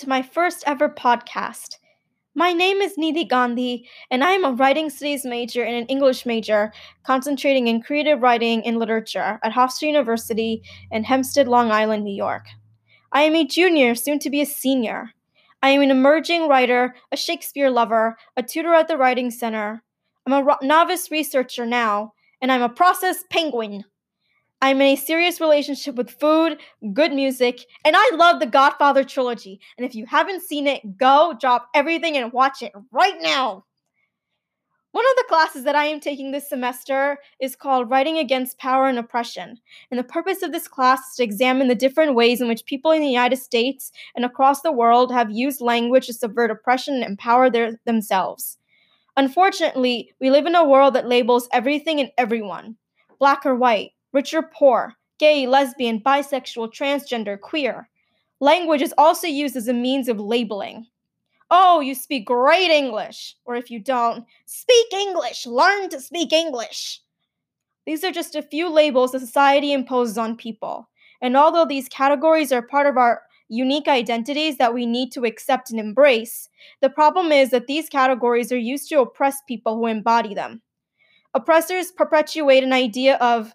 To my first ever podcast. My name is Nidhi Gandhi, and I am a writing studies major and an English major, concentrating in creative writing and literature at Hofstra University in Hempstead, Long Island, New York. I am a junior, soon to be a senior. I am an emerging writer, a Shakespeare lover, a tutor at the Writing Center. I'm a novice researcher now, and I'm a process penguin. I'm in a serious relationship with food, good music, and I love the Godfather trilogy. And if you haven't seen it, go drop everything and watch it right now. One of the classes that I am taking this semester is called Writing Against Power and Oppression. And the purpose of this class is to examine the different ways in which people in the United States and across the world have used language to subvert oppression and empower their, themselves. Unfortunately, we live in a world that labels everything and everyone black or white, rich or poor, gay, lesbian, bisexual, transgender, queer. Language is also used as a means of labeling. Oh, you speak great English. Or if you don't, speak English. Learn to speak English. These are just a few labels that society imposes on people. And although these categories are part of our unique identities that we need to accept and embrace, the problem is that these categories are used to oppress people who embody them. Oppressors perpetuate an idea of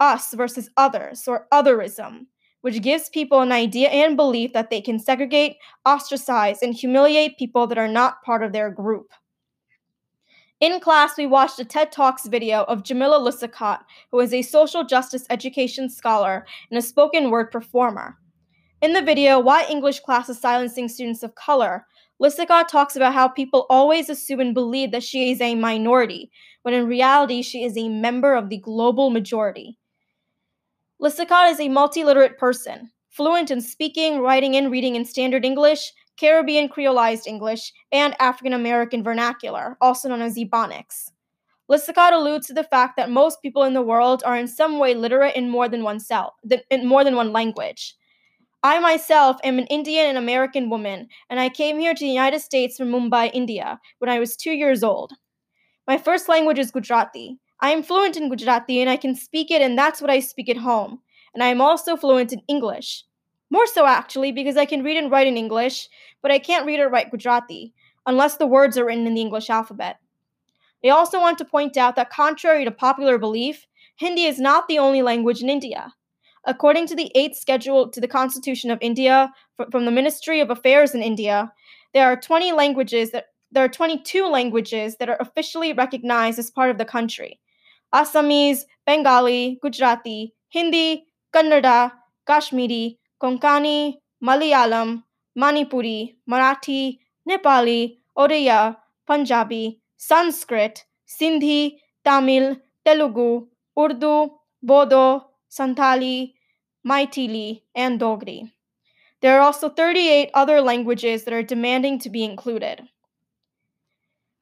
us versus others, or otherism, which gives people an idea and belief that they can segregate, ostracize, and humiliate people that are not part of their group. In class, we watched a TED Talks video of Jamila Lyiscott, who is a social justice education scholar and a spoken word performer. In the video, Why English Class is Silencing Students of Color, Lyiscott talks about how people always assume and believe that she is a minority, when in reality, she is a member of the global majority. Lyiscott is a multiliterate person, fluent in speaking, writing, and reading in Standard English, Caribbean Creolized English, and African American Vernacular, also known as Ebonics. Lyiscott alludes to the fact that most people in the world are in some way literate in more than one in more than one language. I myself am an Indian and American woman, and I came here to the United States from Mumbai, India, when I was two years old. My first language is Gujarati. I am fluent in Gujarati and I can speak it, and that's what I speak at home. And I am also fluent in English. More so, actually, because I can read and write in English, but I can't read or write Gujarati, unless the words are written in the English alphabet. They also want to point out that, contrary to popular belief, Hindi is not the only language in India. According to the 8th schedule to the Constitution of India from the Ministry of Affairs in India, there are 20 languages that there are 22 languages that are officially recognized as part of the country. Assamese, Bengali, Gujarati, Hindi, Kannada, Kashmiri, Konkani, Malayalam, Manipuri, Marathi, Nepali, Oriya, Punjabi, Sanskrit, Sindhi, Tamil, Telugu, Urdu, Bodo, Santali, Maithili, and Dogri. There are also 38 other languages that are demanding to be included.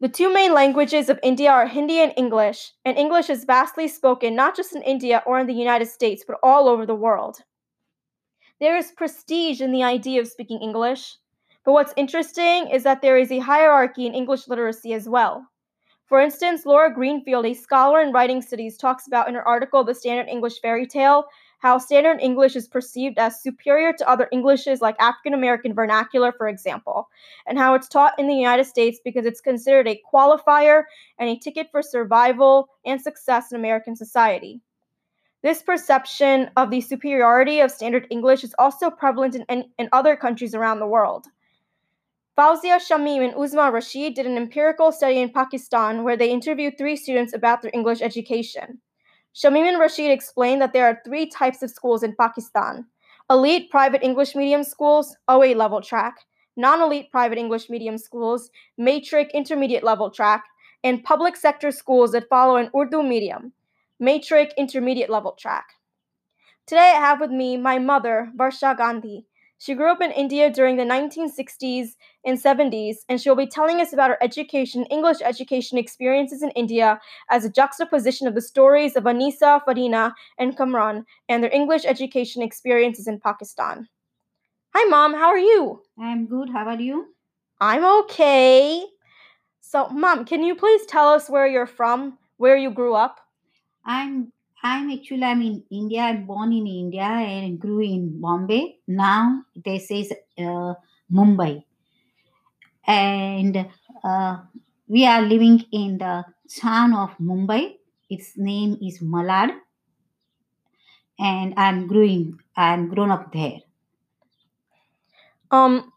The two main languages of India are Hindi and English, and English is vastly spoken not just in India or in the United States, but all over the world. There is prestige in the idea of speaking English, but what's interesting is that there is a hierarchy in English literacy as well. For instance, Laura Greenfield, a scholar in writing studies, talks about in her article The Standard English Fairy Tale how standard English is perceived as superior to other Englishes like African American vernacular, for example, and how it's taught in the United States because it's considered a qualifier and a ticket for survival and success in American society. This perception of the superiority of standard English is also prevalent in, in other countries around the world. Fauzia Shamim and Uzma Rashid did an empirical study in Pakistan where they interviewed three students about their English education. Shamim and Rashid explained that there are three types of schools in Pakistan elite private English medium schools, OA level track, non elite private English medium schools, matric intermediate level track, and public sector schools that follow an Urdu medium, matric intermediate level track. Today I have with me my mother, Varsha Gandhi, she grew up in India during the 1960s and 70s, and she'll be telling us about her education, English education experiences in India as a juxtaposition of the stories of Anisa, Farina, and Kamran and their English education experiences in Pakistan. Hi, Mom. How are you? I'm good. How are you? I'm okay. So, Mom, can you please tell us where you're from, where you grew up? I'm I'm actually I'm in India. I'm born in India and grew in Bombay. Now this is uh, Mumbai, and uh, we are living in the town of Mumbai. Its name is Malad, and I'm growing. I'm grown up there. Um,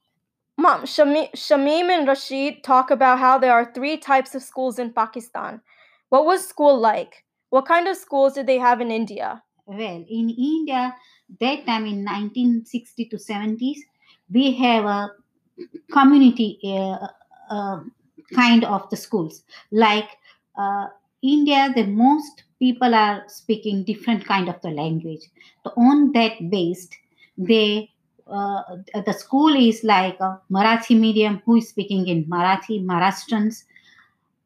Mom, Shami- Shamim and Rashid talk about how there are three types of schools in Pakistan. What was school like? What kind of schools did they have in India? Well, in India, that time in 1960 to 70s, we have a community uh, uh, kind of the schools. Like uh, India, the most people are speaking different kind of the language. So on that based, they uh, the school is like a Marathi medium who is speaking in Marathi, Maharashtrians,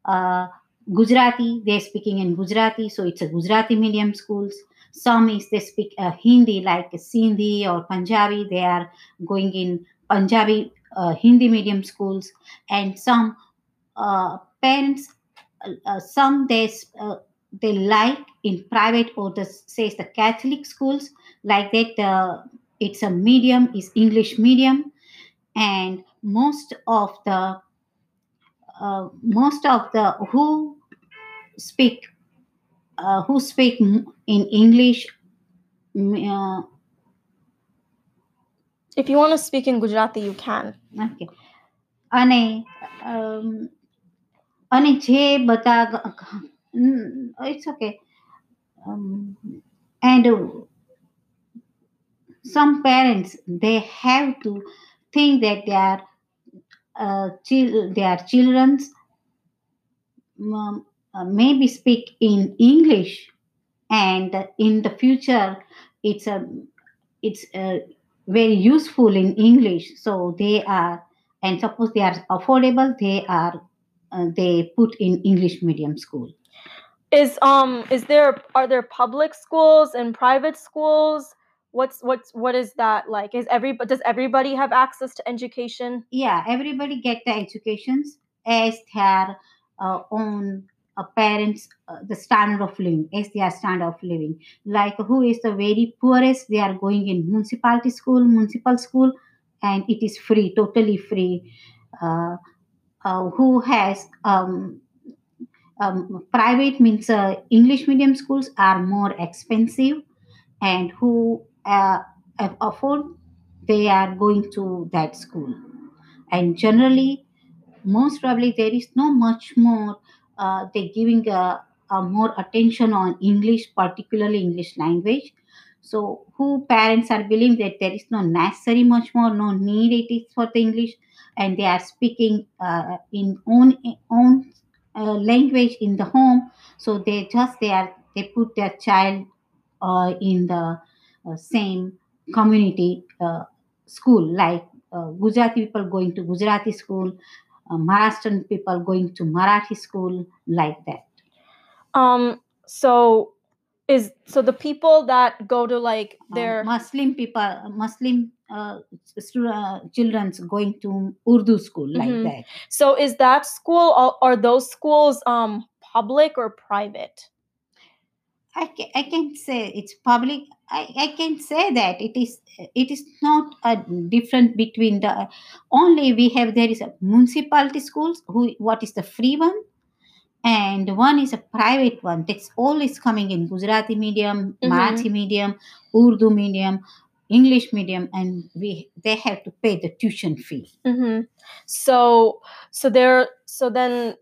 uh, Gujarati, they're speaking in Gujarati, so it's a Gujarati medium schools. Some is they speak uh, Hindi like Sindhi or Punjabi, they are going in Punjabi uh, Hindi medium schools, and some uh, parents, uh, some they uh, they like in private or the says the Catholic schools like that. Uh, it's a medium is English medium, and most of the uh, most of the who speak uh, who speak m- in English. mm, Uh, If you want to speak in Gujarati, you can. okay. અને અમ, અને જે બધા it's okay and some parents they have to think that their uh, chil- their children's um, uh, maybe speak in english and in the future it's a it's uh, very useful in english so they are and suppose they are affordable they are uh, they put in english medium school Is um is there are there public schools and private schools? What's what's what is that like? Is every does everybody have access to education? yeah everybody get the educations as their uh, own uh, parents uh, the standard of living as their standard of living like who is the very poorest they are going in municipality school municipal school and it is free totally free uh, uh, who has um, um, private means english medium schools are more expensive and who uh, afford they are going to that school. And generally most probably there is no much more uh, they're giving a, more attention on english particularly english language. So who parents are believing that there is no necessary much more no need it is for the english and they are speaking uh, in own own uh, language in the home. So they just they are they put their child uh, in the same community uh, school like uh, gujarati people going to gujarati school uh, Maharashtrian people going to Marathi school like that. Um so is so the people that go to like Uh, their Muslim people, Muslim uh, uh, children's going to Urdu school like Mhm. that. so is that school are those schools um public or private? I can, I can't say it's public. I, I can say that it is it is not a different between the only we have there is a municipality schools who what is the free one and one is a private one that's all is coming in Gujarati medium, Mhm. Marathi medium, Urdu medium, English medium, and we they have to pay the tuition fee. Mm-hmm. So so there so then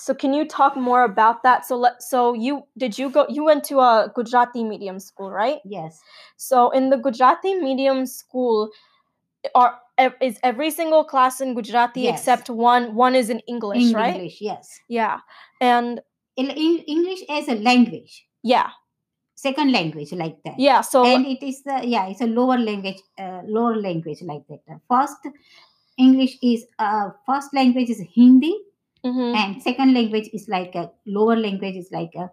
so can you talk more about that? So let so you did you go you went to a Gujarati medium school, right? Yes, So in the Gujarati medium school are is every single class in Gujarati Yes. except one one is in English, in right? English, yes, Yeah. And in, in English as a language, yeah. second language like that. Yeah, so and it is the yeah it's a lower language uh, lower language like that first english is uh, first language is hindi mhm, and second language is like a lower language is like a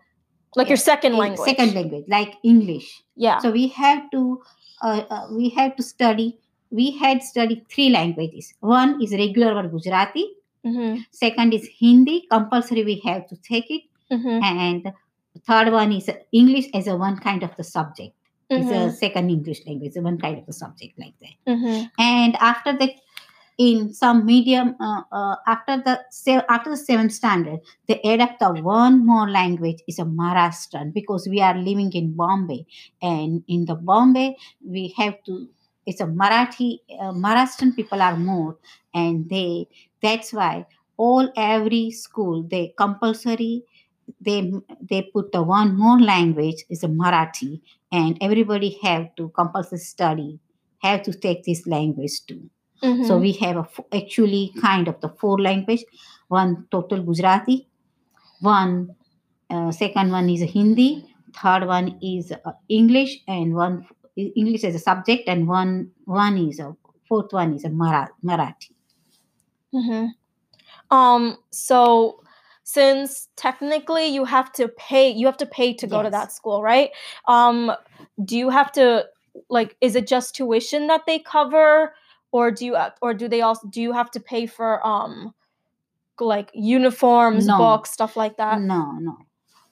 like your second a language. second language like english. Yeah. so we have to uh, uh, we have to study we had studied three languages. One is regular or gujarati. Mhm, second is hindi compulsory we have to take it. Mhm, and third one is english as a one kind of the subject. It's a mhm, second english language one kind of the subject like that. Mhm, and after that in some medium uh, uh, after the se- after the seventh standard they up the one more language is a Maharashtrian because we are living in Bombay. And in the Bombay we have to it's a Marathi uh, Maharashtrian people are more and they that's why all every school they compulsory they they put the one more language is a Marathi and everybody have to compulsory study have to take this language too so Mhm. we have a actually kind of the four language. One total gujarati. One uh, second one is hindi. Third one is uh, english. And one english as a subject. And one one is a fourth one is a Mara- marathi. Mhm. Um so since technically you have to pay you have to pay to go to that school, right? Um do you have to like is it just tuition that they cover or do you uh, or do they also do you have to pay for um like uniforms, No. books, stuff like that? no no.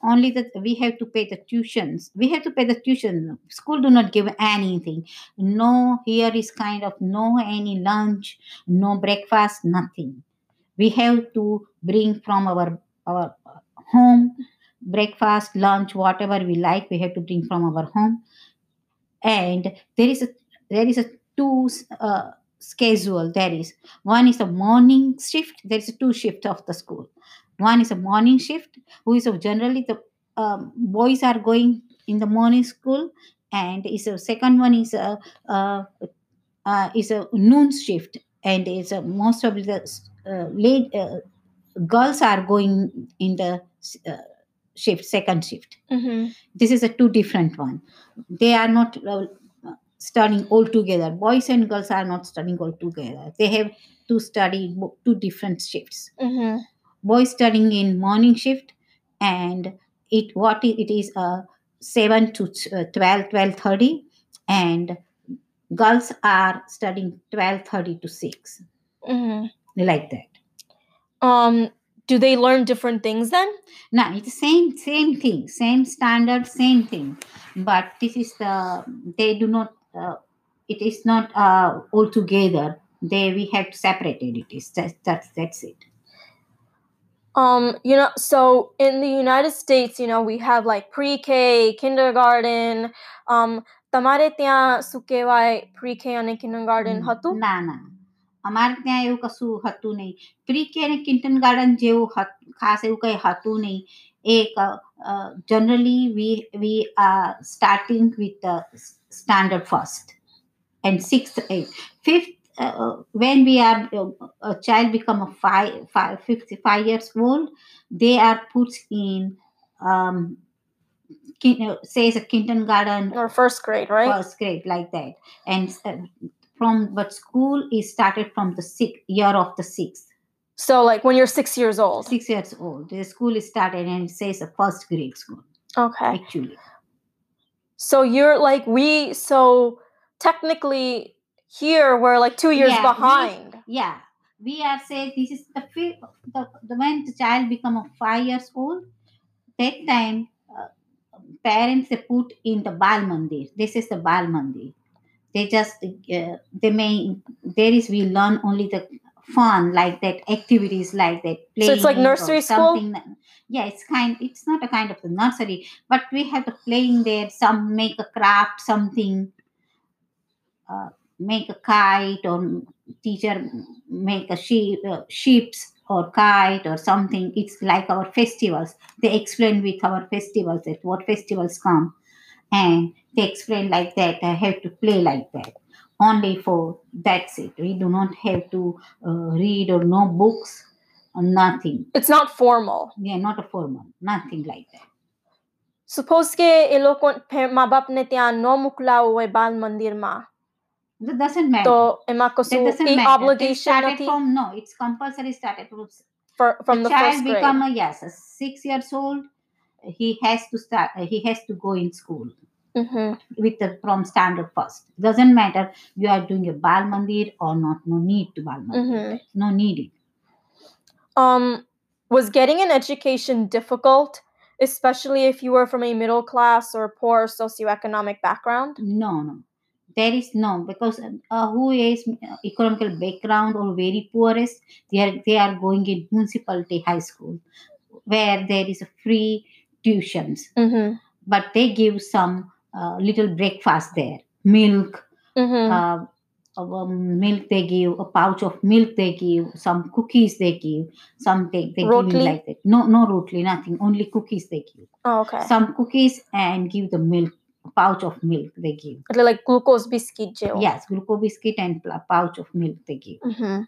Only that we have to pay the tuitions. We have to pay the tuition. School do not give anything. No here is kind of no any lunch no breakfast nothing. We have to bring from our our home breakfast lunch whatever we like we have to bring from our home. And there is a there is a two uh, schedule there is one is a morning shift there is a two shift of the school. One is a morning shift who is generally the um, boys are going in the morning school and is a second one is a uh, uh, is a noon shift and is a most of the uh, late uh, girls are going in the uh, shift second shift. Mhm. this is a two different one. They are not uh, studying all together boys and girls are not studying all together they have to study two different shifts. Mhm. boys studying in morning shift and it what it is uh, 7 to uh, 12 12:30 and girls are studying 12:30 to 6 Mhm. like that. Um do they learn different things then? no it's the same same thing. Same standard same thing. But this is the they do not it is not uh, all together they we have separated it is that's that's that's it Um, you know, so in the United States, you know, we have like pre-K, kindergarten. Um, તમારે ત્યાં શું કહેવાય pre-K અને kindergarten હતું? ના ના અમારે ત્યાં એવું કશું હતું નહીં પ્રી કે અને કિન્ટન ગાર્ડન જેવું હત- ખાસ એવું કંઈ હતું નહીં એક generally we we are starting with standard first. And sixth eighth fifth uh, uh, when we are uh, a child become a five, five 55 years old they are put in um kin- uh, say it's a kindergarten or first grade right? first grade like that. And uh, from but school is started from the sixth year of the sixth. So like when you're six years old? Six years old the school is started and it says a first grade school. Okay. Actually. So you're like we so technically here we're like two years Yeah, we- behind. yeah we are saying this is the, the, the when the child become a five years old that time uh, parents they put in the bal mandir. This is the bal mandir. They just uh, they may there is we learn only the fun like that activities like that So it's like nursery school? that- yeah it's kind it's not a kind of the nursery but we have the playing there some make a craft something uh, make a kite or teacher make a sheep, uh, sheeps or kite or something. It's like our festivals. They explain with our festivals that what festivals come, and they explain like that. I have to play like that Only for that's it. We do not have to uh, read or no books or nothing. It's not formal. Yeah, not a formal, nothing like that. Suppose કે એ લોકો pay- મા બાપને ત્યાં ન મોકલાવું હોય બાલ મંદિરમાં That doesn't matter. તો એમાં that કશું doesn't A matter. They obligation started નથી from no. It's compulsory. Started from for, from the the child first grade. become a yes a six years old he has to start uh, he has to go in school Mhm. with the from standard first doesn't matter you are doing a bal mandir or not no need to bal mandir Mhm. no need it Um, was getting an education difficult, especially if you were from a middle class or poor socioeconomic background? no no there is no because uh, who is uh, economical background or very poorest they are they are going in municipality high school where there is a free tuitions Mhm. but they give some uh, little breakfast there milk Mhm. uh, um, milk they give a pouch of milk they give some cookies they give some they, they give Rotli? like that no no rotli nothing only cookies they give Oh, okay. some cookies and give the milk pouch of milk they give એટલે like glucose biscuit જેવો. yes glucose biscuit and pl- pouch of milk they give Mhm.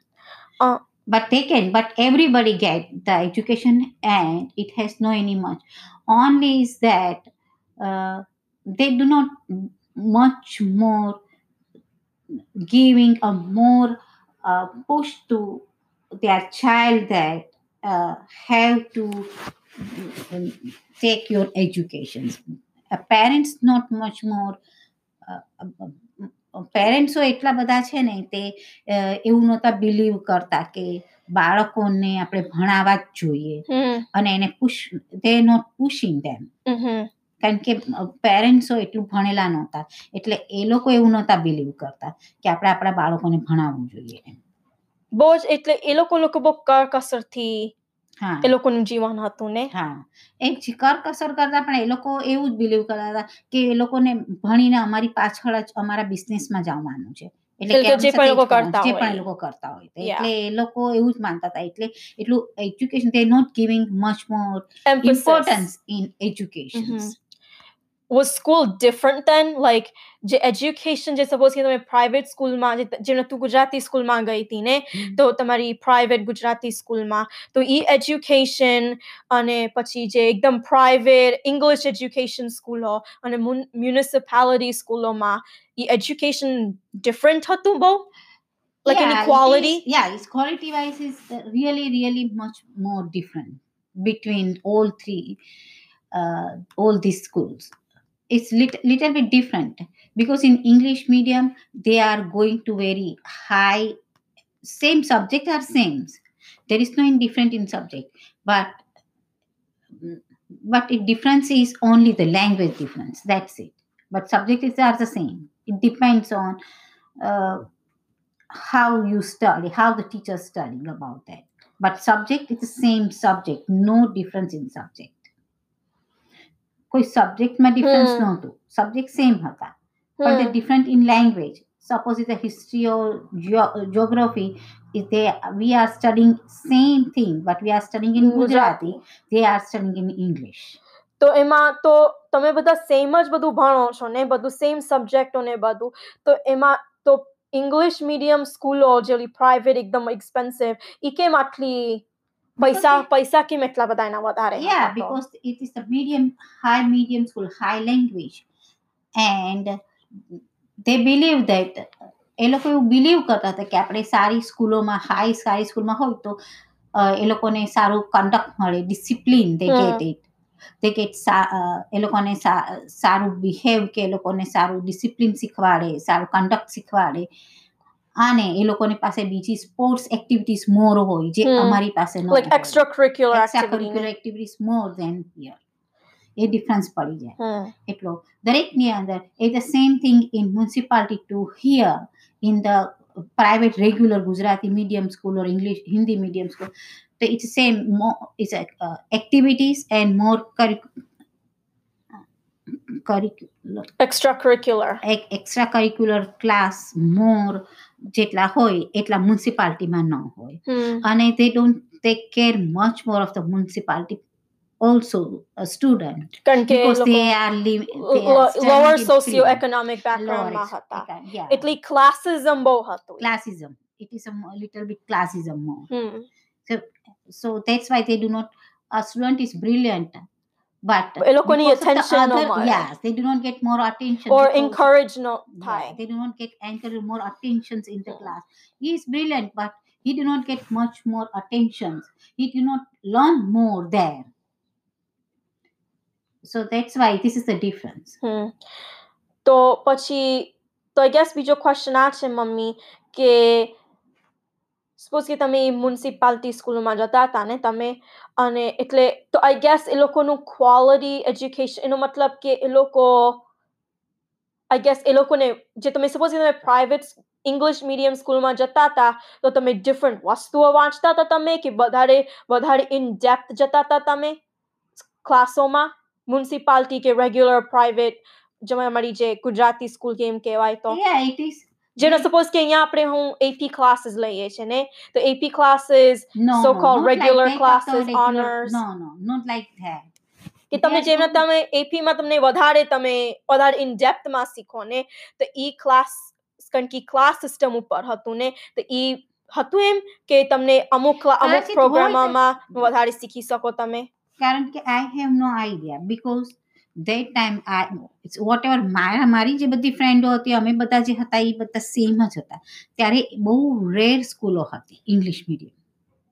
but they can but everybody get the education and it has no any much only is that uh, they do not m- much more giving a more uh, push to their child that uh, have to um, take your education uh, parents not much more પેરેન્ટ્સો એટલા બધા છે ને તે અ, એવું નહોતા believe કરતા કે બાળકોને આપણે ભણાવવા જ જોઈએ Hmm. અને એને push they not pushing them Mhm. કારણ કે પેરેન્ટ્સો એટલું ભણેલા નહોતા. એટલે એ લોકો એવું નહોતા બિલીવ કરતા કે આપણે આપણા બાળકોને ભણાવવું જોઈએ બહુ જ એટલે એ લોકો લોકો બહુ કરકસરથી હા. એ લોકોનું જીવન હતું ને? હા. એક જે કરકસર કરતા પણ એ લોકો એવું જ બિલીવ કરતા હતા કે એ લોકોને ભણીને અમારી પાછળ જ અમારા બિઝનેસમાં જવાનું છે. એટલે જે પણ એ લોકો કરતા જે પણ લોકો કરતા હોય એટલે એ લોકો એવું જ માનતા હતા. એટલે એટલું education they not giving much more. Importance in education. was school different then like જે education જે suppose કે તમે private સ્કૂલમાં જે જેને તું ગુજરાતી સ્કૂલમાં ગઈ હતી ને તો તમારી private ગુજરાતી સ્કૂલમાં તો ઈ education અને પછી જે એકદમ private english education સ્કૂલો અને mun- municipality સ્કૂલોમાં ઈ education different હતું બહુ like any quality yeah its quality wise is uh, really really much more different between all three uh, all these schools it's lit- little bit different because in english medium they are going to very high same subject are same there is no indifferent in subject but but it difference is only the language difference that's it. But subjects are the same. It depends on uh, how you study how the teacher studying about that. But subject is the same subject no difference in subject કોઈ સબ્જેક્ટમાં difference Hmm. નહોતું subject same હતા but they're Hmm. different in language. Suppose it's a history or geo- geography, if they we are studying same thing, but we are studying in Gujarati, they are studying in English. તો એમાં તો તમે બધા same જ બધું ભણો છો ને બધું સેમ સબ્જેક્ટો ને બધું તો એમાં તો ઇંગ્લિશ મીડિયમ સ્કૂલો જેવી પ્રાઇવેટ એકદમ એક્સપેન્સિવ ઈ કેમ આટલી પૈસા પૈસા કેમ એટલા બધા એના વધારે યા because it is because medium high medium school high language and high believe that એ લોકો એવું બિલીવ કરતા હતા કે આપણે સારી સ્કૂલોમાં હાઈ સારી સ્કૂલમાં હોય તો એ લોકોને સારું કન્ડક્ટ મળે discipline they get it they get એ લોકોને સારું બિહેવ કે એ લોકોને સારું ડિસિપ્લિન શીખવાડે સારું કન્ડક્ટ શીખવાડે. અને એ લોકોની પાસે બીજી સ્પોર્ટ્સ એક્ટિવિટીઝ મોર હોય જે હમ. અમારી પાસે ન like extracurricular activity extra activities more than here A difference પડી જાય હમ એટલો દરેકની અંદર એ the same thing in municipality to here in the private regular Gujarati medium school or English Hindi medium school તો it's same it's activities and more curricular extracurricular extra curricular class more જેટલા હોય એટલા મ્યુનિસિપાલિટીમાં ન હોય hmm. અને they don't take care much more of the municipality also a student કારણ કે એ because લોકો they are living they are lo- studying lower in socio-economic free. Lower background માં ex- હતા econ- yeah. એટલે classism બહુ હતું classism it is a mo- little bit classism more Hmm. so that's why they do not a student is brilliant but એ લોકોની because of the attention ન other- મળે. yes they do not get more attention or because- encourage no Yeah, થાય they do not get encourage more attentions in the Yeah. class. He is brilliant, but he do not get much more attentions. He do not learn more there. So that's why this is the difference. હમ તો પછી તો I guess બીજો question આ છે mummy કે suppose કે તમે municipality સ્કૂલમાં જતા હતા ને તમે, અને એટલે તો આઈ ગેસ એ લોકોનું ક્વોલિટી એજ્યુકેશન એનો મતલબ કે એ લોકો આઈ ગેસ એ લોકોને, જે તમે સપોઝ કે તમે પ્રાઇવેટ ઇંગ્લિશ મીડિયમ સ્કૂલમાં જતા હતા, તો તમે ડિફરન્ટ વસ્તુઓ વાંચતા હતા તમે કે વધારે વધારે ઇન ડેપ્થ જતા હતા તમે? ક્લાસોમાં? મ્યુનિસિપાલિટી કે રેગ્યુલર પ્રાઇવેટ જેમાં અમારી જે ગુજરાતી સ્કૂલ કે એમ કહેવાય તો. જેનો સપોઝ કે અહીંયા આપણે હું એપી ક્લાસીસ લઈએ છે ને તો AP classes No, So-called no, not regular like that, classes, the regular- honors. No, no, not like that. કે તમને They are જેમાં not- તમે એપીમાં તમને વધારે તમે વધારે ઇન ડેપ્થમાં શીખો ને તો ઈ ક્લાસ કારણ કે ક્લાસ સિસ્ટમ ઉપર હતું ને તો ઈ હતું એમ કે તમને અમુક ક્લા- અમુક કદાચિત હોય તો- પ્રોગ્રામમાં વધારે શીખી શકો તમે કારણ કે I have no idea because that time આ વોટ એવર મારા મારી જે બધી ફ્રેન્ડો હતી અમે બધા જે હતા એ બધા સેમ જ હતા. ત્યારે બહુ રેર સ્કૂલો હતી ઇંગ્લિશ મીડિયમ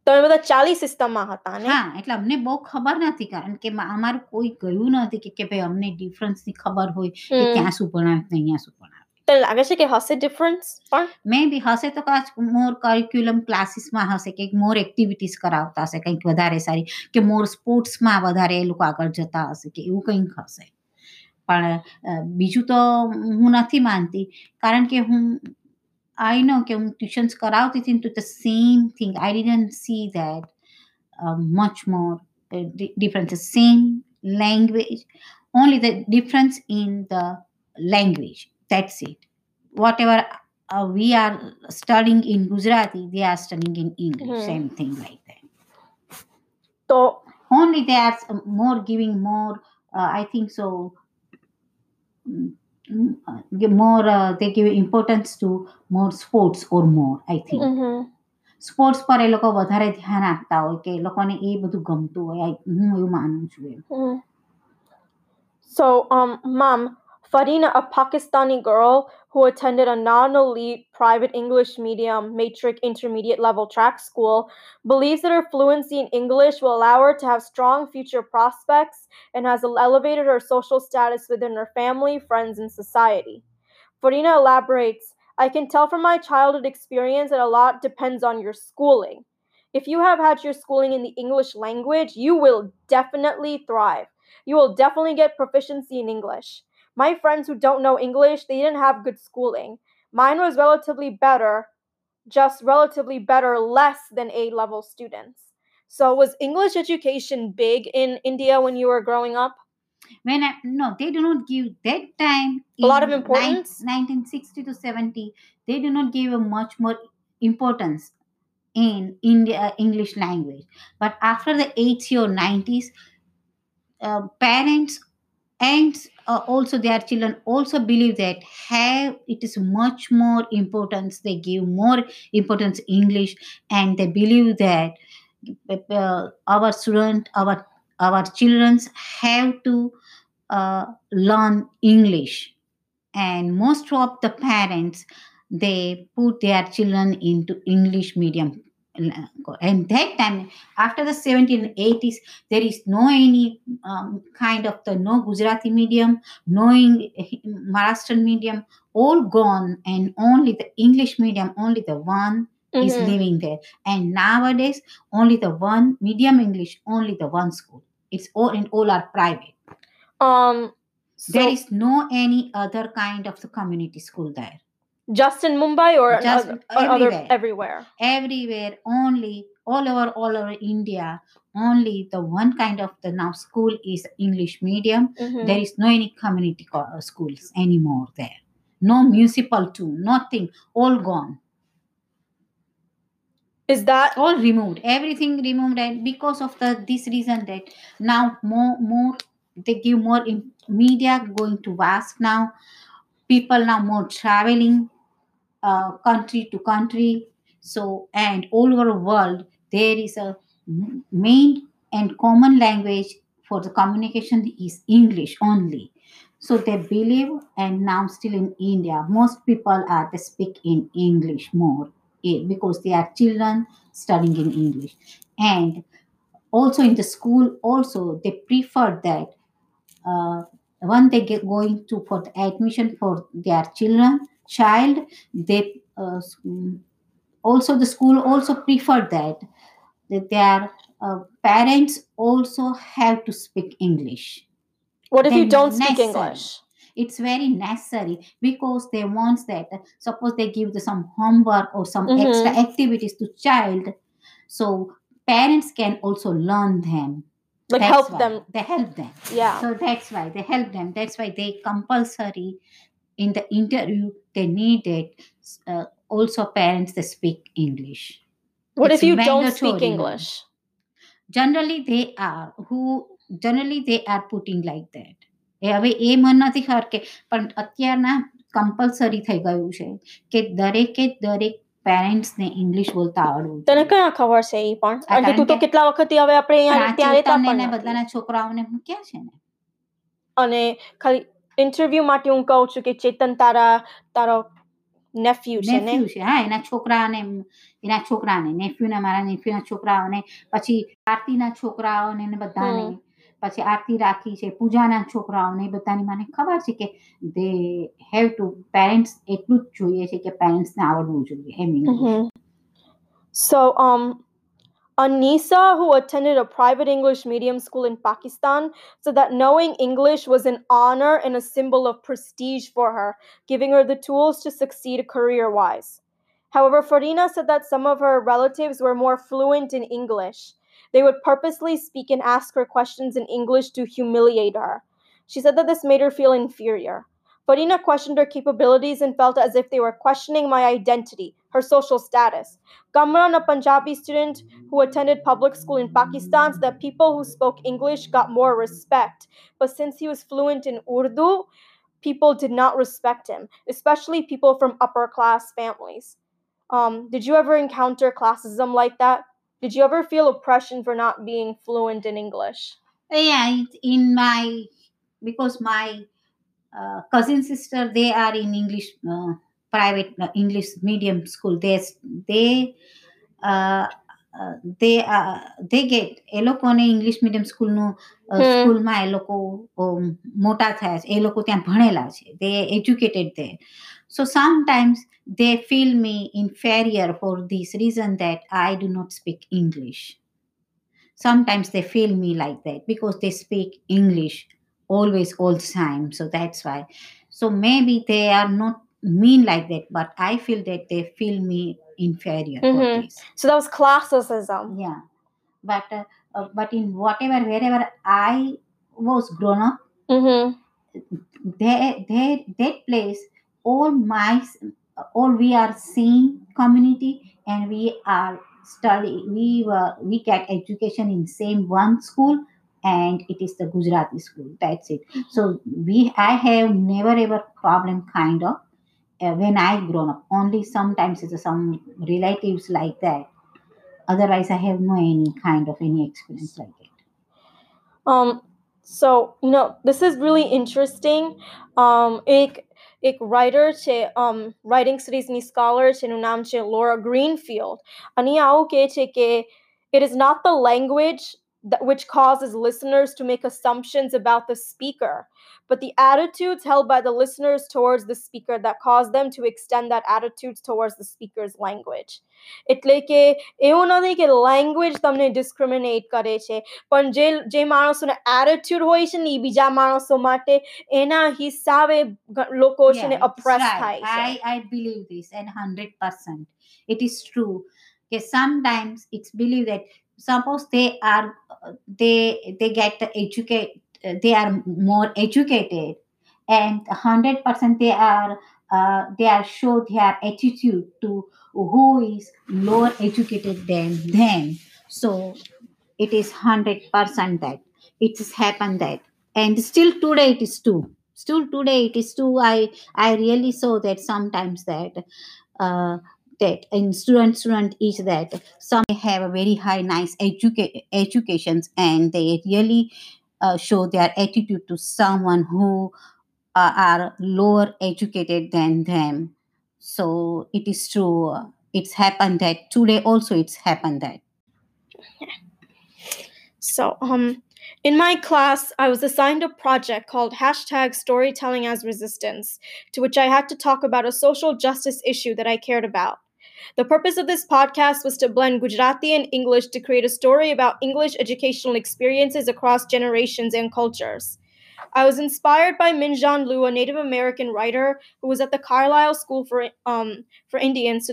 તમે બધા ચાલી સિસ્ટમમાં હતા ને? હા એટલે અમને બહુ ખબર નથી કારણ કે અમારું કોઈ ગયું નથી કે કે ભાઈ અમને ડિફરન્સની ખબર હોય કે. ક્યાં શું ભણાવે અહીંયા શું ભણાવે તને લાગે છે કે હશે ડિફરન્સ પણ મે બી હશે તો કદાચ મોર કરિક્યુલમ ક્લાસીસમાં હશે કે મોર એક્ટિવિટીઝ કરાવતા હશે કંઈક વધારે સારી કે મોર સ્પોર્ટ્સમાં વધારે એ લોકો આગળ જતા હશે કે એવું કંઈક હશે પણ અ, બીજું તો હું નથી માનતી કારણ કે હું આઈ નો કે હું ટ્યુશન્સ કરાવતી હતી ને તો the same thing I didn't see that much more difference same language only the difference in the language that's it whatever uh, we are studying in gujarati they are studying in english Mhm. same thing like that તો only they are s- more giving more uh, i think so mm, mm, uh, give more uh, they give importance to more sports or more i think Mhm. Sports પર એ લોકો વધારે ધ્યાન આપતા હોય કે એ લોકોને એ બધું ગમતું હોય I- હું એવું માનું છું એમ Mhm. So, Farina, a Pakistani girl who attended a non-elite private English medium matric intermediate level track school, believes that her fluency in English will allow her to have strong future prospects and has elevated her social status within her family, friends, and society. Farina elaborates, I can tell from my childhood experience that a lot depends on your schooling. If you have had your schooling in the English language, you will definitely thrive. You will definitely get proficiency in English. My friends who don't know English, they didn't have good schooling. Mine was relatively better, just relatively better, less than A level students. So, was English education big in India when you were growing up? when I, no they do not give that time A lot of importance? 1960 to 70 they do not give a much more importance in india english language but after the 80s or 90s uh, parents and uh, also their children also believe that have it is much more importance. They give more importance english and they believe that uh, our student our our childrens have to uh, learn english. And most of the parents they put their children into english medium and that time after the 1780s there is no any um, kind of the no gujarati medium no maharashtrian medium all gone and only the english medium only the one is Mhm. living there. And nowadays only the one medium english only the one school. It's all and all are private. Um, so there is no any other kind of the community school there just in Mumbai or Just other, or other everywhere. everywhere? everywhere only all over all over india only the one kind of the now school is english medium Mhm. there is no any community uh, schools anymore there no municipal too nothing all gone Is that all removed everything removed and because of the this reason that now more more they give more in media going to vast now people now more traveling uh, country to country. So and all over the world there is a main and common language for the communication is english only. So they believe and now still in india most people are they speak in english more eh, because they are children studying in english. And also in the school also they prefer that uh, when they get going to for the admission for their children child they uh, also the school also prefer that that their uh, parents also have to speak english what if you don't speak. English? it's very necessary because they want that suppose they give the, some homework or some Mhm. extra activities to child so parents can also learn them Like That's help why. them. they help them Yeah. so that's why they help them that's why they compulsory in the interview they needed uh, also parents that speak english What it's if you don't speak mandatory now. English? generally they are who generally they are putting like that એ હવે એ મન નથી ખબર કે પણ અત્યારના compulsory થઈ ગયું છે કે દરેકે દરેક પેરેન્ટ્સને ઇંગ્લિશ બોલતા આવડવું તને જોઈએ. ક્યાં ખબર છે એ પણ આ કારણ કે કારણ તું તો કે- કેટલા વખતથી હવે આપણે પણ અહીંયા આ ત્યાં રહેતા ચેતનને પણ ને નથી. બધાના છોકરાઓને મૂક્યા છે ને અને ખાલી ઇન્ટરવ્યુ માટે હું કહું છું કે ચેતન તારા તારો નેફ્યુ છે ને? નેફ્યુ છે હા એના છોકરાને એના છોકરાને નેફ્યુના મારા નેફ્યુના છોકરાઓને પછી આરતીના છોકરાઓને ને બધાને પછી આરતી રાખી છે પૂજાના છોકરાઓને બધાની મને ખબર છે કે દે હેવ ટુ પેરેન્ટ્સ એટલું જ જોઈએ છે કે પેરેન્ટ્સને આવડવું જોઈએ એમ સો. Um, Anisa, who attended a private English medium school in Pakistan, said that knowing English was an honor and a symbol of prestige for her, giving her the tools to succeed career wise. However, Farina said that some of her relatives were more fluent in English. They would purposely speak and ask her questions in English to humiliate her. She said that this made her feel inferior. Farina questioned her capabilities and felt as if they were questioning my identity, her social status. Kamran, a Punjabi student who attended public school in Pakistan, said that people who spoke English got more respect. But since he was fluent in Urdu, people did not respect him, especially people from upper class families. Um, did you ever encounter classism like that? Did you ever feel oppression for not being fluent in English? yeah in my because my uh, cousin sister they are in english uh, private uh, english medium school they they uh, uh, they uh, they get એ લોકોને English medium સ્કૂલનું હમ. સ્કૂલમાં એ લોકો um, મોટા થયા છે એ લોકો ત્યાં ભણેલા છે they educated there so sometimes they feel me inferior for this reason that i do not speak english sometimes they feel me like that because they speak english always all the time so that's why so maybe they are not mean like that but i feel that they feel me inferior Mhm. for this So that was classism. yeah but uh, uh, but in whatever wherever i was grown up Mm-hmm. there there that place all my all we are seeing community and we are study we were we get education in same one school and it is the gujarati school that's it so we i have never ever problem kind of uh, when i grown up only sometimes it's some relatives like that otherwise i have no any kind of any experience like that Um, so you know, this is really interesting. Um, એક એક writer છે um, writing studiesની scholar છે એનું નામ છે Laura Greenfield અને એ આવું કહે છે કે it is not the language that which causes listeners to make assumptions about the speaker, but the attitudes held by the listeners towards the speaker that cause them to extend that attitudes towards the speaker's language. એટલે કે એવું નથી કે language તમને discriminate કરે છે પણ જે જે માણસોને એટીટ્યુડ હોય છે ને એ બીજા માણસો માટે એના હિસાબે ઘ- લોકો છે ને it's અપ્રેસ right. થાય છે I, I believe this and 100%. It is true. Okay, sometimes it's believed that suppose they are they they get educate they are more educated. And 100% they are uh, they are show their attitude to who is lower educated than them. So it is 100% that. It has happened that. And still today it is too still today it is too i i really saw that sometimes that uh, that in student student is that some have a very high nice educa- educations and they really uh, show their attitude to someone who uh, are lower educated than them so it is true it's happened that today also it's happened that So, um, in my class, I was assigned a project called hashtag Storytelling as Resistance, to which I had to talk about a social justice issue that I cared about. The purpose of this podcast was to blend Gujarati and English to create a story about English educational experiences across generations and cultures. I was inspired by Minjan Liu, a Native American writer who was at the Carlisle School for um, for Indians,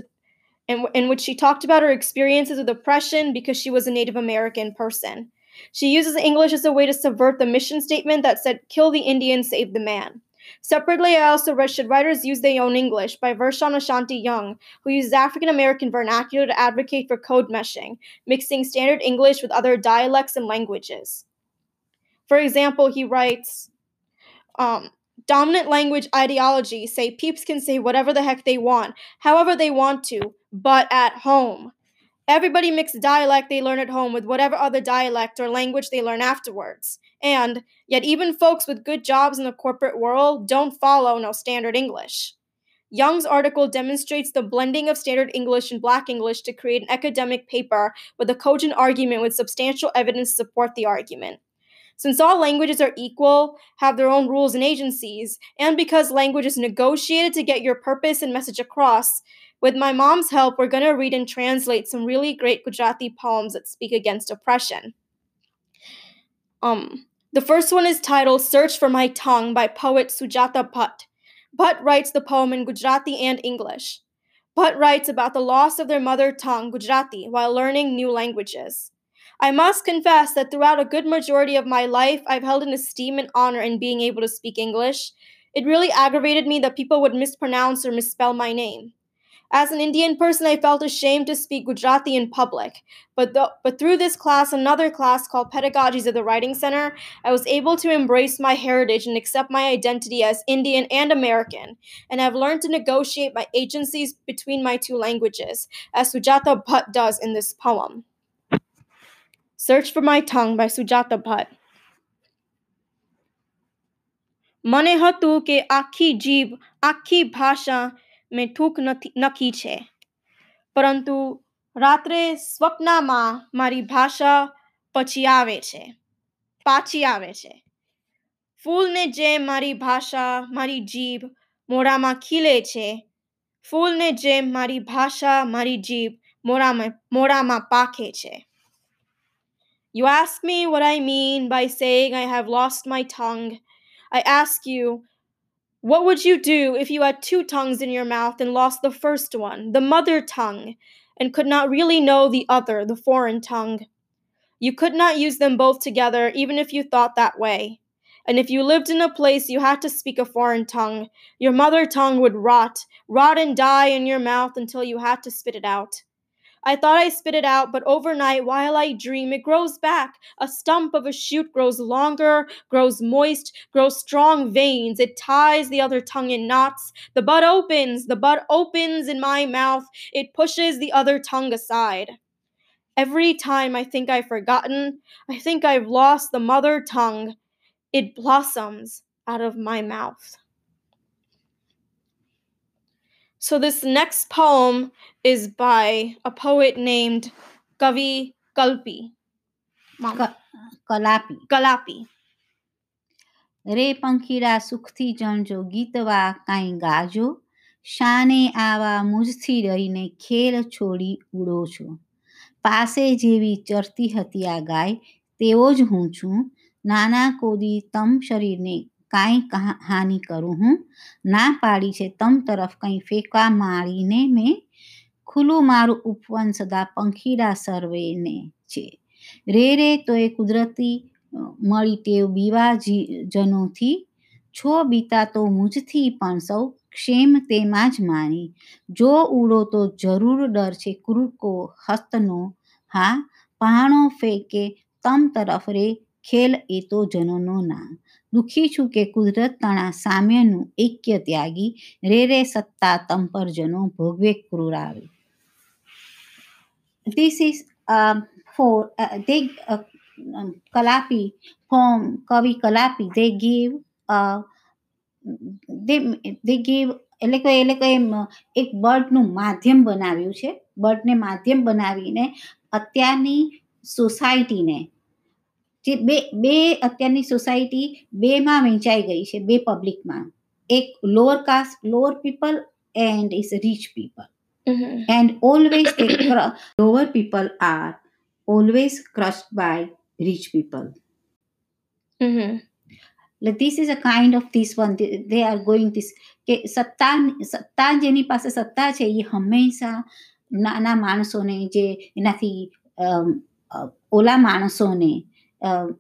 in, in which she talked about her experiences with oppression because she was a Native American person. She uses English as a way to subvert the mission statement that said, "Kill the Indian, save the man." Separately, I also read Should Writers Use Their Own English by Vershawn Ashanti Young, who uses African American vernacular to advocate for code meshing, mixing standard English with other dialects and languages. For example, he writes um, Dominant language ideology say peeps can say whatever the heck they want, however they want to, but at home. Everybody mix dialect they learn at home with whatever other dialect or language they learn afterwards. And yet, even folks with good jobs in the corporate world don't follow no standard English. Young's article demonstrates the blending of standard English and Black English to create an academic paper with a cogent argument with substantial evidence to support the argument. Since all languages are equal, have their own rules and agencies, and because language is negotiated to get your purpose and message across, with my mom's help, we're going to read and translate some really great Gujarati poems that speak against oppression. Um, the first one is titled Search for My Tongue by poet Sujata Bhatt. Bhatt writes the poem in Gujarati and English. Bhatt writes about the loss of their mother tongue, Gujarati, while learning new languages. I must confess that throughout a good majority of my life, I've held an esteem and honor in being able to speak English. It really aggravated me that people would mispronounce or misspell my name. As an Indian person, I felt ashamed to speak Gujarati in public. But, th- but through this class, another class called Pedagogies of the Writing Center, I was able to embrace my heritage and accept my identity as Indian and American. And I've learned to negotiate my agencies between my two languages, as Sujata Bhatt does in this poem. Search for My Tongue by Sujata Bhatt. મને હતું કે આખી જીભ આખી ભાષા મેં ઠૂક નથી નખી છે. પરંતુ રાત્રે સ્વપ્નમાં મારી ભાષા પછી આવે છે પાછી આવે છે. ફૂલને જેમ મારી ભાષા મારી જીભ મોઢામાં ખીલે છે ફૂલને જેમ મારી ભાષા મારી જીભ મોઢામાં મોઢામાં પાકે છે. You ask me what I mean by saying I have lost my tongue. I ask you, What would you do if you had two tongues in your mouth and lost the first one, the mother tongue, and could not really know the other, the foreign tongue? You could not use them both together even if you thought that way. And if you lived in a place you had to speak a foreign tongue, your mother tongue would rot, rot and die in your mouth until you had to spit it out. I thought I spit it out, but overnight, while I dream, it grows back. A stump of a shoot grows longer, grows moist, grows strong veins. It ties the other tongue in knots. The bud opens, the bud opens in my mouth. It pushes the other tongue aside. Every time I think I've forgotten, I think I've lost the mother tongue, it blossoms out of my mouth. So, this next poem is by a poet named Kavi Kalpi. Kalapi Kalapi. રે પંખીડા સુખથી જણજો ગીતવા કાંઈ ગાજો શાને આવા મુજથી રહીને ખેલ છોડી ઉડો છો પાસે જેવી ચરતી હતી આ ગાય તેવો જ હું છું નાના કોદી તમ શરીરને કાંઈ હાનિ કરું હું ના પાડી છે, તમ તરફ કંઈ ફેંકવા મારીને મેં ખુલ્લું મારું ઉપવન સદા પંખીડા સર્વેને છે. રે રે તો એ કુદરતી મળી ટેવ બીવા જનોથી છો બીતા તો મુજથી પણ સૌ ક્ષેમ તેમાં જ માની. જો ઉડો તો જરૂર ડર છે કૃકો હસ્તનો, હા? પહાણો ફેંકે તમ તરફ રે ખેલ એ તો જનોનો ના દુઃખી છું કે કુદરતના સામ્યનું ઐક્ય ત્યાગી, રે રે સત્તા તંપરજનો ભોગવે ક્રૂર આવે. This is for the Kalapi from કવિ Kalapi they give they they give એટલે કે એટલે કે એક બર્ડનું માધ્યમ બનાવ્યું છે. બર્ડને માધ્યમ બનાવીને અત્યારની સોસાયટીને જે બે બે અત્યારની સોસાયટી બેમાં વહેંચાઈ ગઈ છે બે પબ્લિકમાં એક lower caste lower people and is rich people Mhm. and always the cru- lower people are always crushed by rich people Mhm. like this is a kind of this one they, they are going this કે સત્તા સત્તા જેની પાસે સત્તા છે એ હંમેશા નાના માણસોને જે એનાથી અમ, અ, ઓલા માણસોને અ,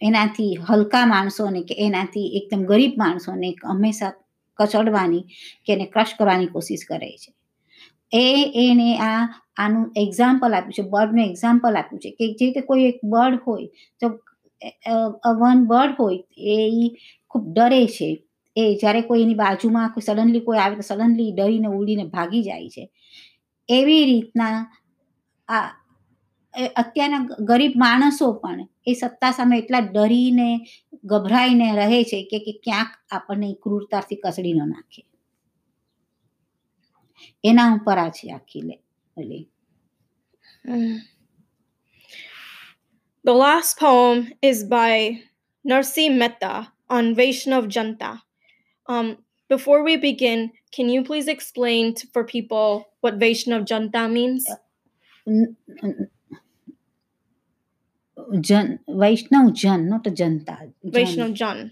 એનાથી હલકા માણસોને કે એનાથી એકદમ ગરીબ માણસોને હંમેશા કચડવાની કે એને ક્રશ કરવાની કોશિશ કરે છે. એ, એને આ, આનું એક્ઝામ્પલ આપ્યું છે, બર્ડનું એક્ઝામ્પલ આપ્યું છે કે જે રીતે કોઈ એક બર્ડ હોય, તો વન બર્ડ હોય, એ ખૂબ ડરે છે. એ જ્યારે કોઈ એની બાજુમાં કોઈ સડનલી કોઈ આવે તો સડનલી ડરીને ઉડીને ભાગી જાય છે. એવી રીતના આ અત્યારના ગ- ગરીબ માણસો પણ એ સત્તા સામે એટલા ડરીને ગભરાઈને રહે છે કે કે ક્યાંક આપણને ઈ ક્રૂરતાથી કચડી ન નાખે એના ઉપર આ છે આખી લે ઓલી Mm. The last poem is by Narsi Mehta on Vaishnav Janta. Um, before we begin, can you please explain t- for people what Vaishnav Janta means? Jan, Vaishnav Jan, not a Janta. Jan. Vaishnav Jan.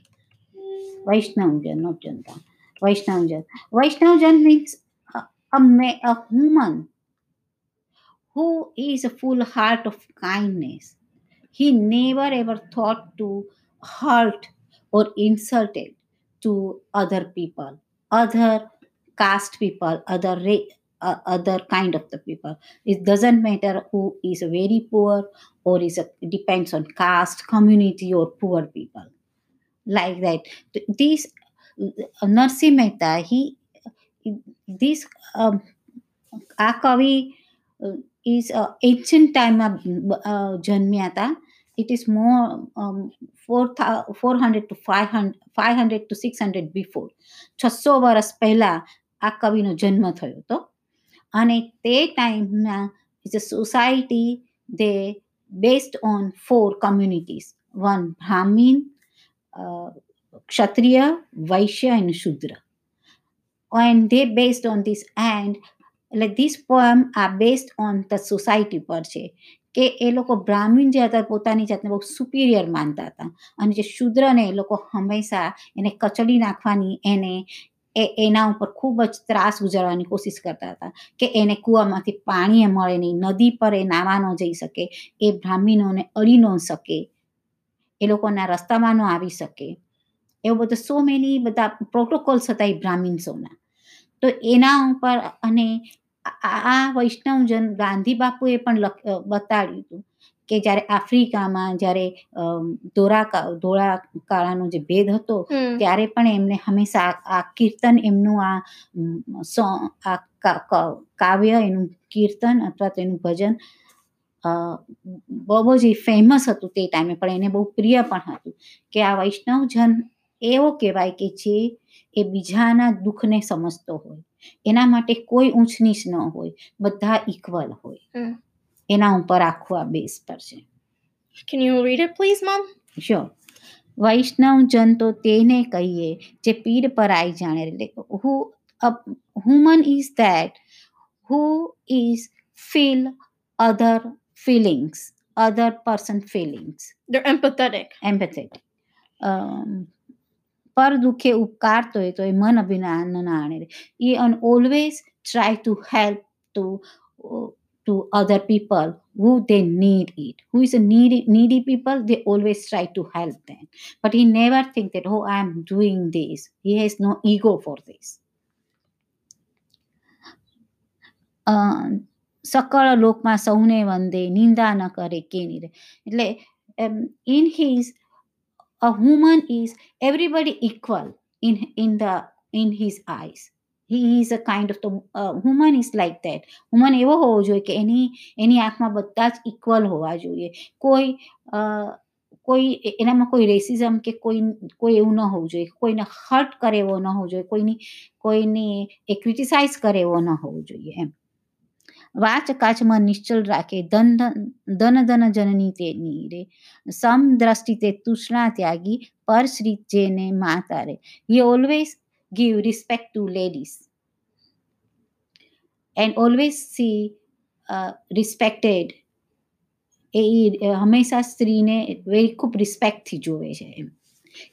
Vaishnav Jan, not Janta. Vaishnav Jan. Vaishnav Jan means a, a, ma- a human who is a full heart of kindness. He never ever thought to hurt or insult to other people, other caste people, other ra- uh, other kind of the people. It doesn't matter who is very poor or is a, depends on caste, community, or poor people like that. Th- These uh, Narsi Mehta, he this um, આ કવિ is ancient ટાઈમમાં જન્મ્યા હતા it is more four four hundred two five hundred five hundred two six hundred before છસો વર્ષ પહેલાં આ કવિનો જન્મ થયો હતો અને તે ટાઈમના society they based on four communities one Brahmin Kshatriya, Vaishya and Shudra. And they based on this and એટલે ધીસ પોએમ આ બેસ્ડ ઓન ધ સોસાયટી પર છે. કે એ લોકો બ્રાહ્મીણ જે હતા, પોતાની જાતને બહુ સુપિરિયર માનતા હતા. અને જે શુદ્રને એ લોકો હંમેશા એને કચડી નાખવાની, એને એ, એના ઉપર ખૂબ જ ત્રાસ ગુજારવાની કોશિશ કરતા હતા કે એને કૂવામાંથી પાણી મળે નહીં, નદી પર એ નાવા ન જઈ શકે, એ બ્રાહ્મીણોને અડી ન શકે, એ લોકોના રસ્તામાં ન આવી શકે. એવું બધું સો મેની બધા પ્રોટોકોલ્સ હતા એ બ્રાહ્મિન્સોના તો એના ઉપર અને આ વૈષ્ણવજન ગાંધી બાપુએ પણ બતાડ્યું હતું. કે જ્યારે આફ્રિકામાં જ્યારે ધોરા ધોળા કાળાનો જે ભેદ હતો. ત્યારે પણ એમને હંમેશા આ- કીર્તન એમનું આ સો- આ કાવ્ય એનું કીર્તન અથવા તો એનું ભજન બહુ જ ફેમસ હતું તે ટાઈમે પણ એને બહુ પ્રિય પણ હતું કે આ વૈષ્ણવજન એવો કહેવાય કે જે એ બીજાના દુઃખને સમજતો હોય એના માટે કોઈ ઊંચ નીચ ન હોય બધા ઇક્વલ હોય. એના ઉપર આખું આ બેસ પર છે Can you read it, please, Mom? Sure વૈષ્ણવજન તો તેને કહીએ જે પીડ પરાઈ જાણે એટલે who human is that who is feel other feelings other person feelings They're empathetic. Empathetic પર દુઃખે ઉપકારતો હોય તો એ મન અભિનાન ના આણે એ અન always try to help to to other people who they need it who is a needy needy people they always try to help them but he never think that oh i am doing this he has no ego for this અ, સકળ લોકમાં સૌને વંદે નિંદા ન કરે કેની રે એટલે in his a woman is everybody equal in in the in his eyes he is a kind of the uh, woman is like that woman એવો હોવો જોઈએ કે એની એની આંખમાં બધા જ ઇક્વલ હોવા જોઈએ કોઈ અ, કોઈ એ- એનામાં કોઈ રેસિઝમ કે કોઈ કોઈ એવું ન હોવું જોઈએ કોઈને હર્ટ કરે એવો ન હોવો જોઈએ કોઈની કોઈની એ ક્રિટિસાઇઝ કરે એવો ન હોવો જોઈએ એમ વાચ કાચમાં નિશ્ચલ રાખે ધન ધન ધન ધન જનની તેની રે સમ દ્રષ્ટિ તે તૃષ્ણા ત્યાગી પર શ્રી જેને માતા રે he always give respect to ladies and always see uh, respected એ ઈ હંમેશા સ્ત્રીને વેરી ખૂબ રિસ્પેક્ટથી જોવે છે એમ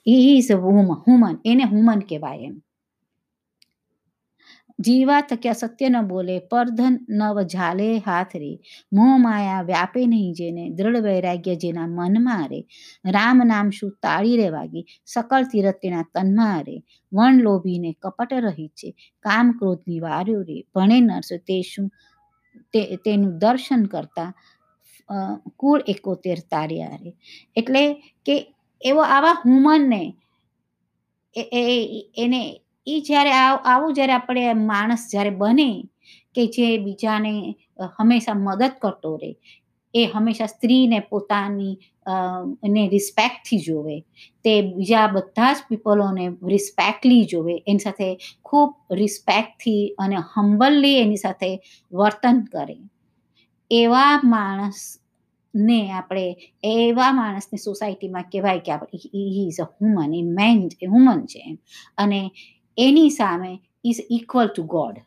he is a woman human એને હુમન કહેવાય એમ જીવા થક્યા સત્ય ન બોલે, પરધન નવ ઝાલે હાથ રે. મોહ માયા વ્યાપે નહીં જેને, દ્રઢ વૈરાગ્ય જેના મનમાં રે. રામ નામ શું તાળી રે વાગી, સકળ તીરથ તેના તનમાં રે. વણ લોભીને કપટ રહી છે, કામ ક્રોધની વાર્યો રે. ભણે નરસો તે શું, તે, તેનું દર્શન કરતા કુળ એકોતેર તાર્યા રે. એટલે કે એવો આવા હુમનને એ- એને એ જ્યારે આવ- જ્યારે આપણે માણસ જ્યારે બને કે જે બીજાને હંમેશા મદદ કરતો રહે, એ હંમેશા સ્ત્રીને પોતાની એને રિસ્પેક્ટથી જોવે, તે બીજા બધા જ પીપલોને રિસ્પેક્ટલી જોવે, એની સાથે ખૂબ રિસ્પેક્ટથી અને હમ્બલલી એની સાથે વર્તન કરે. એવા માણસને આપણે, એવા માણસની સોસાયટીમાં કહેવાય કે આપણે he is a human a man human છે. અને એની સામે is equal to God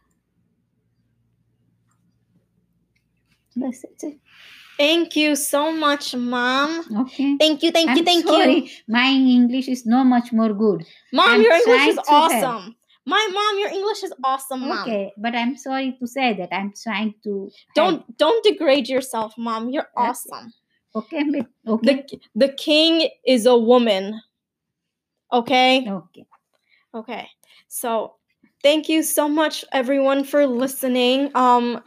bus that's it. Thank you so much, Mom. Okay. Thank you, thank you, I'm thank sorry. you. My English is no much more good. Mom, I'm your English trying is to help. awesome. My mom, your English is awesome, Mom. Okay, but I'm sorry to say that I'm trying to help. Don't don't degrade yourself, Mom. You're Okay. awesome. Okay, but okay. The the king is a woman. Okay? Okay. Okay. So thank you so much everyone for listening. Um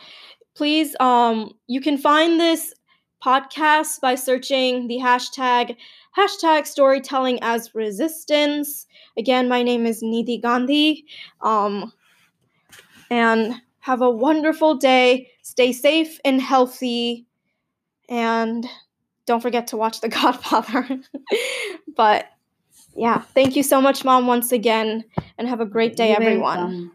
please um you can find this podcast by searching the hashtag hashtag storytelling as resistance. Again, my name is Nidhi Gandhi. Um and have a wonderful day. Stay safe and healthy. And don't forget to watch The Godfather. but yeah, thank you so much, Mom, once again. And have a great day, You're everyone.